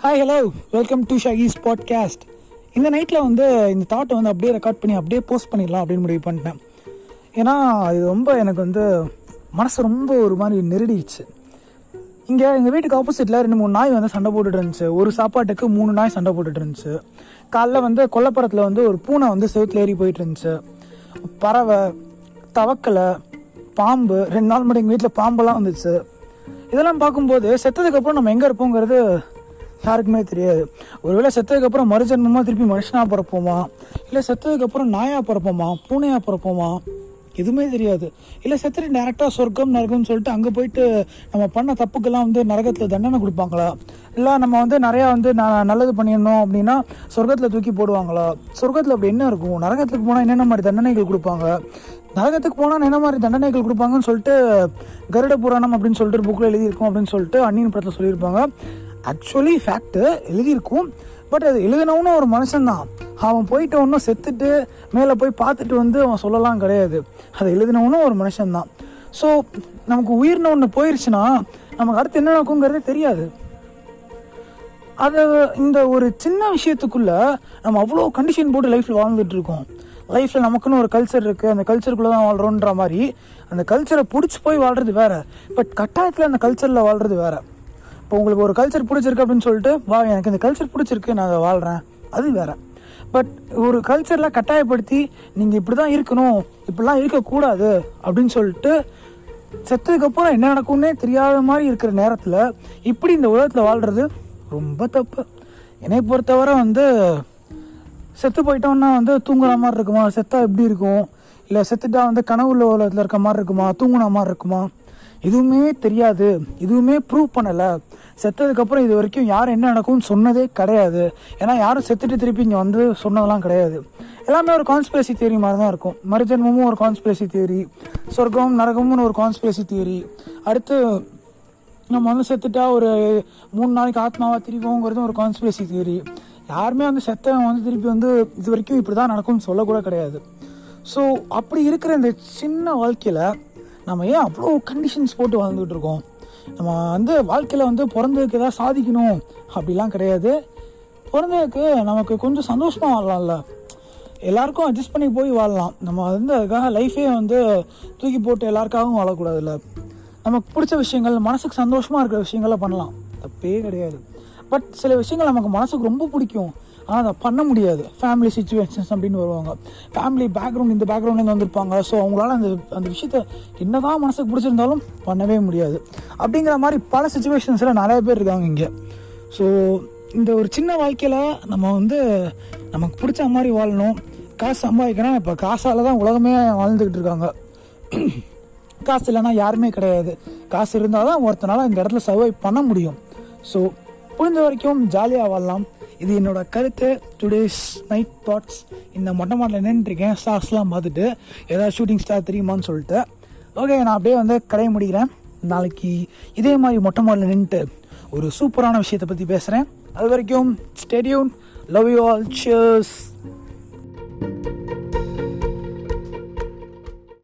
Hi hello welcome to ஷாகிஸ் podcast இந்த நைட்டில் வந்து இந்த தாட்டை வந்து அப்படியே ரெக்கார்ட் பண்ணி அப்படியே போஸ்ட் பண்ணிடலாம் அப்படின்னு முடிவு பண்ணிட்டேன். ஏன்னா அது ரொம்ப எனக்கு வந்து மனசு ரொம்ப ஒரு மாதிரி நெருடிடுச்சு. இங்கே எங்கள் வீட்டுக்கு ஆப்போசிட்டில் ரெண்டு மூணு நாய் வந்து சண்டை போட்டுட்டு இருந்துச்சு. ஒரு சாப்பாட்டுக்கு மூணு நாய் சண்டை போட்டுட்டு இருந்துச்சு. காலைல வந்து கொல்லப்புறத்தில் வந்து ஒரு பூனை வந்து செவத்தில் ஏறி போயிட்டு இருந்துச்சு. பறவை தவக்கலை பாம்பு ரெண்டு நாள் முன்னாடி எங்கள் வீட்டில் பாம்பெல்லாம் வந்துச்சு. இதெல்லாம் பார்க்கும்போது செத்ததுக்கப்புறம் நம்ம எங்கே இருப்போங்கிறது யாருக்குமே தெரியாது. ஒருவேளை செத்ததுக்கப்புறம் மறுஜன்மமாக திருப்பி மனுஷனாக பிறப்போமா? இல்லை செத்ததுக்கப்புறம் நாயாக பிறப்போமா? பூனையாக பிறப்போமா? எதுவுமே தெரியாது. இல்லை செத்துட்டு டேரெக்டாக சொர்க்கம் நரகம்னு சொல்லிட்டு அங்கே போயிட்டு நம்ம பண்ண தப்புக்கெல்லாம் வந்து நரகத்தில் தண்டனை கொடுப்பாங்களா? இல்லை நம்ம வந்து நிறையா வந்து நான் நல்லது பண்ணியிருந்தோம் அப்படின்னா சொர்க்கத்தில் தூக்கி போடுவாங்களா? சொர்க்கத்தில் அப்படி என்ன இருக்கும்? நரகத்துக்கு போனால் என்னென்ன மாதிரி தண்டனைகள் கொடுப்பாங்க? நரகத்துக்கு போனால் என்ன மாதிரி தண்டனைகள் கொடுப்பாங்கன்னு சொல்லிட்டு கருட புராணம் அப்படின்னு சொல்லிட்டு புக்கில் எழுதியிருக்கோம் அப்படின்னு சொல்லிட்டு அன்னியின் படத்தில் சொல்லியிருப்பாங்க. ஆக்சுவலி ஃபேக்ட்டு எழுதியிருக்கும். பட் அது எழுதினவனும் ஒரு மனுஷன்தான். அவன் போயிட்டு ஒன்றும் செத்துட்டு மேலே போய் பார்த்துட்டு வந்து அவன் சொல்லலாம் கிடையாது. அதை எழுதினவனும் ஒரு மனுஷன்தான். ஸோ நமக்கு உயிர்னு ஒன்று போயிருச்சுன்னா நமக்கு அடுத்து என்ன நடக்குங்கிறதே தெரியாது. அதை இந்த ஒரு சின்ன விஷயத்துக்குள்ள நம்ம அவ்வளோ கண்டிஷன் போட்டு லைஃப்பில் வாழ்ந்துட்டு இருக்கோம். லைஃப்பில் நமக்குன்னு ஒரு கல்ச்சர் இருக்குது அந்த கல்ச்சருக்குள்ளே தான் வாழ்கிறோன்ற மாதிரி அந்த கல்ச்சரை பிடிச்சி போய் வாழ்கிறது வேறு. பட் கட்டாயத்தில் அந்த கல்ச்சரில் வாழ்கிறது வேறு. இப்போ உங்களுக்கு ஒரு கல்ச்சர் பிடிச்சிருக்கு அப்படின்னு சொல்லிட்டு வா எனக்கு இந்த கல்ச்சர் பிடிச்சிருக்கு நான் அதை வாழ்கிறேன் அது வேற. பட் ஒரு கல்ச்சரில் கட்டாயப்படுத்தி நீங்கள் இப்படி தான் இருக்கணும் இப்படிலாம் இருக்கக்கூடாது அப்படின்னு சொல்லிட்டு செத்ததுக்கப்புறம் என்ன நடக்கும்னே தெரியாத மாதிரி இருக்கிற நேரத்தில் இப்படி இந்த உலகத்தில் வாழ்கிறது ரொம்ப தப்பு. என்னை பொறுத்தவரை வந்து செத்து போயிட்டோம்னா வந்து தூங்குற மாதிரி இருக்குமா? செத்தா எப்படி இருக்கும்? இல்லை செத்துட்டா வந்து கனவுள்ள உலகத்தில் இருக்க மாதிரி இருக்குமா? தூங்குன மாதிரி இருக்குமா? எதுவுமே தெரியாது எதுவுமே ப்ரூவ் பண்ணலை. செத்ததுக்கப்புறம் இது வரைக்கும் யார் என்ன நடக்கும்னு சொன்னதே கிடையாது. ஏன்னா யாரும் செத்துட்டு திருப்பி இங்கே வந்து சொன்னதெல்லாம் கிடையாது. எல்லாமே ஒரு கான்ஸ்பிரசி தியரி மாதிரி தான் இருக்கும். மறுஜன்மமும் ஒரு கான்ஸ்பிரசி தியரி சொர்க்கம் நரகமும் ஒரு கான்ஸ்பிரசி தியரி அடுத்து நம்ம வந்து செத்துட்டா ஒரு மூணு நாளைக்கு ஆத்மாவாக திரிவோங்கிறதும் ஒரு கான்ஸ்பிரசி தியரி யாருமே வந்து செத்தவன் வந்து திருப்பி வந்து இது வரைக்கும் இப்படி தான் நடக்கும்னு சொல்லக்கூட கிடையாது. ஸோ அப்படி இருக்கிற இந்த சின்ன வாழ்க்கையில் நம்ம ஏன் அவ்வளோ கண்டிஷன்ஸ் போட்டு வாழ்ந்துட்டு இருக்கோம்? நம்ம வந்து வாழ்க்கையில் வந்து பிறந்ததுக்கு ஏதாவது சாதிக்கணும். அப்படிலாம் கிடையாது. பிறந்ததுக்கு நமக்கு கொஞ்சம் சந்தோஷமாக வாழலாம்ல. எல்லாருக்கும் அட்ஜஸ்ட் பண்ணி போய் வாழலாம். நம்ம வந்து அதுக்காக லைஃபே வந்து தூக்கி போட்டு எல்லாருக்காகவும் வாழக்கூடாதுல்ல. நமக்கு பிடிச்ச விஷயங்கள் மனசுக்கு சந்தோஷமாக இருக்கிற விஷயங்களை பண்ணலாம். தப்பே கிடையாது. பட் சில விஷயங்கள் நமக்கு மனசுக்கு ரொம்ப பிடிக்கும். ஆனால் அதை பண்ண முடியாது. ஃபேமிலி சுச்சுவேஷன்ஸ் அப்படின்னு வருவாங்க. ஃபேமிலி பேக்ரவுண்ட் இந்த பேக்ரவுண்ட்லேருந்து வந்திருப்பாங்க. ஸோ அவங்களால அந்த அந்த விஷயத்த என்னதான் மனசுக்கு பிடிச்சிருந்தாலும் பண்ணவே முடியாது. அப்படிங்கிற மாதிரி பல சுச்சுவேஷன்ஸில் நிறைய பேர் இருக்காங்க இங்கே. ஸோ இந்த ஒரு சின்ன வாழ்க்கையில் நம்ம வந்து நமக்கு பிடிச்ச மாதிரி வாழணும். காசு சம்பாதிக்கணும் இப்போ காசால் தான் உலகமே வாழ்ந்துக்கிட்டு இருக்காங்க. காசு இல்லைன்னா யாருமே கிடையாது. காசு இருந்தால் தான் ஒருத்தனால இந்த இடத்துல சர்வை பண்ண முடியும். ஸோ முடிஞ்ச வரைக்கும் ஜாலியாக வாழலாம். இது என்னோட கருத்து. டுடேஸ் நைட் தாட்ஸ் இந்த மொட்டை மாட்டில் நின்றுருக்கேன் ஸ்டார்ஸ்லாம் பார்த்துட்டு ஏதாவது ஷூட்டிங் ஸ்டார் தெரியுமான்னு சொல்லிட்டு. ஓகே நான் அப்படியே வந்து கடையை முடிக்கிறேன். நாளைக்கு இதே மாதிரி மொட்டை மாடலில் நின்றுட்டு ஒரு சூப்பரான விஷயத்தை பற்றி பேசுகிறேன் அது வரைக்கும் stay tuned love you all cheers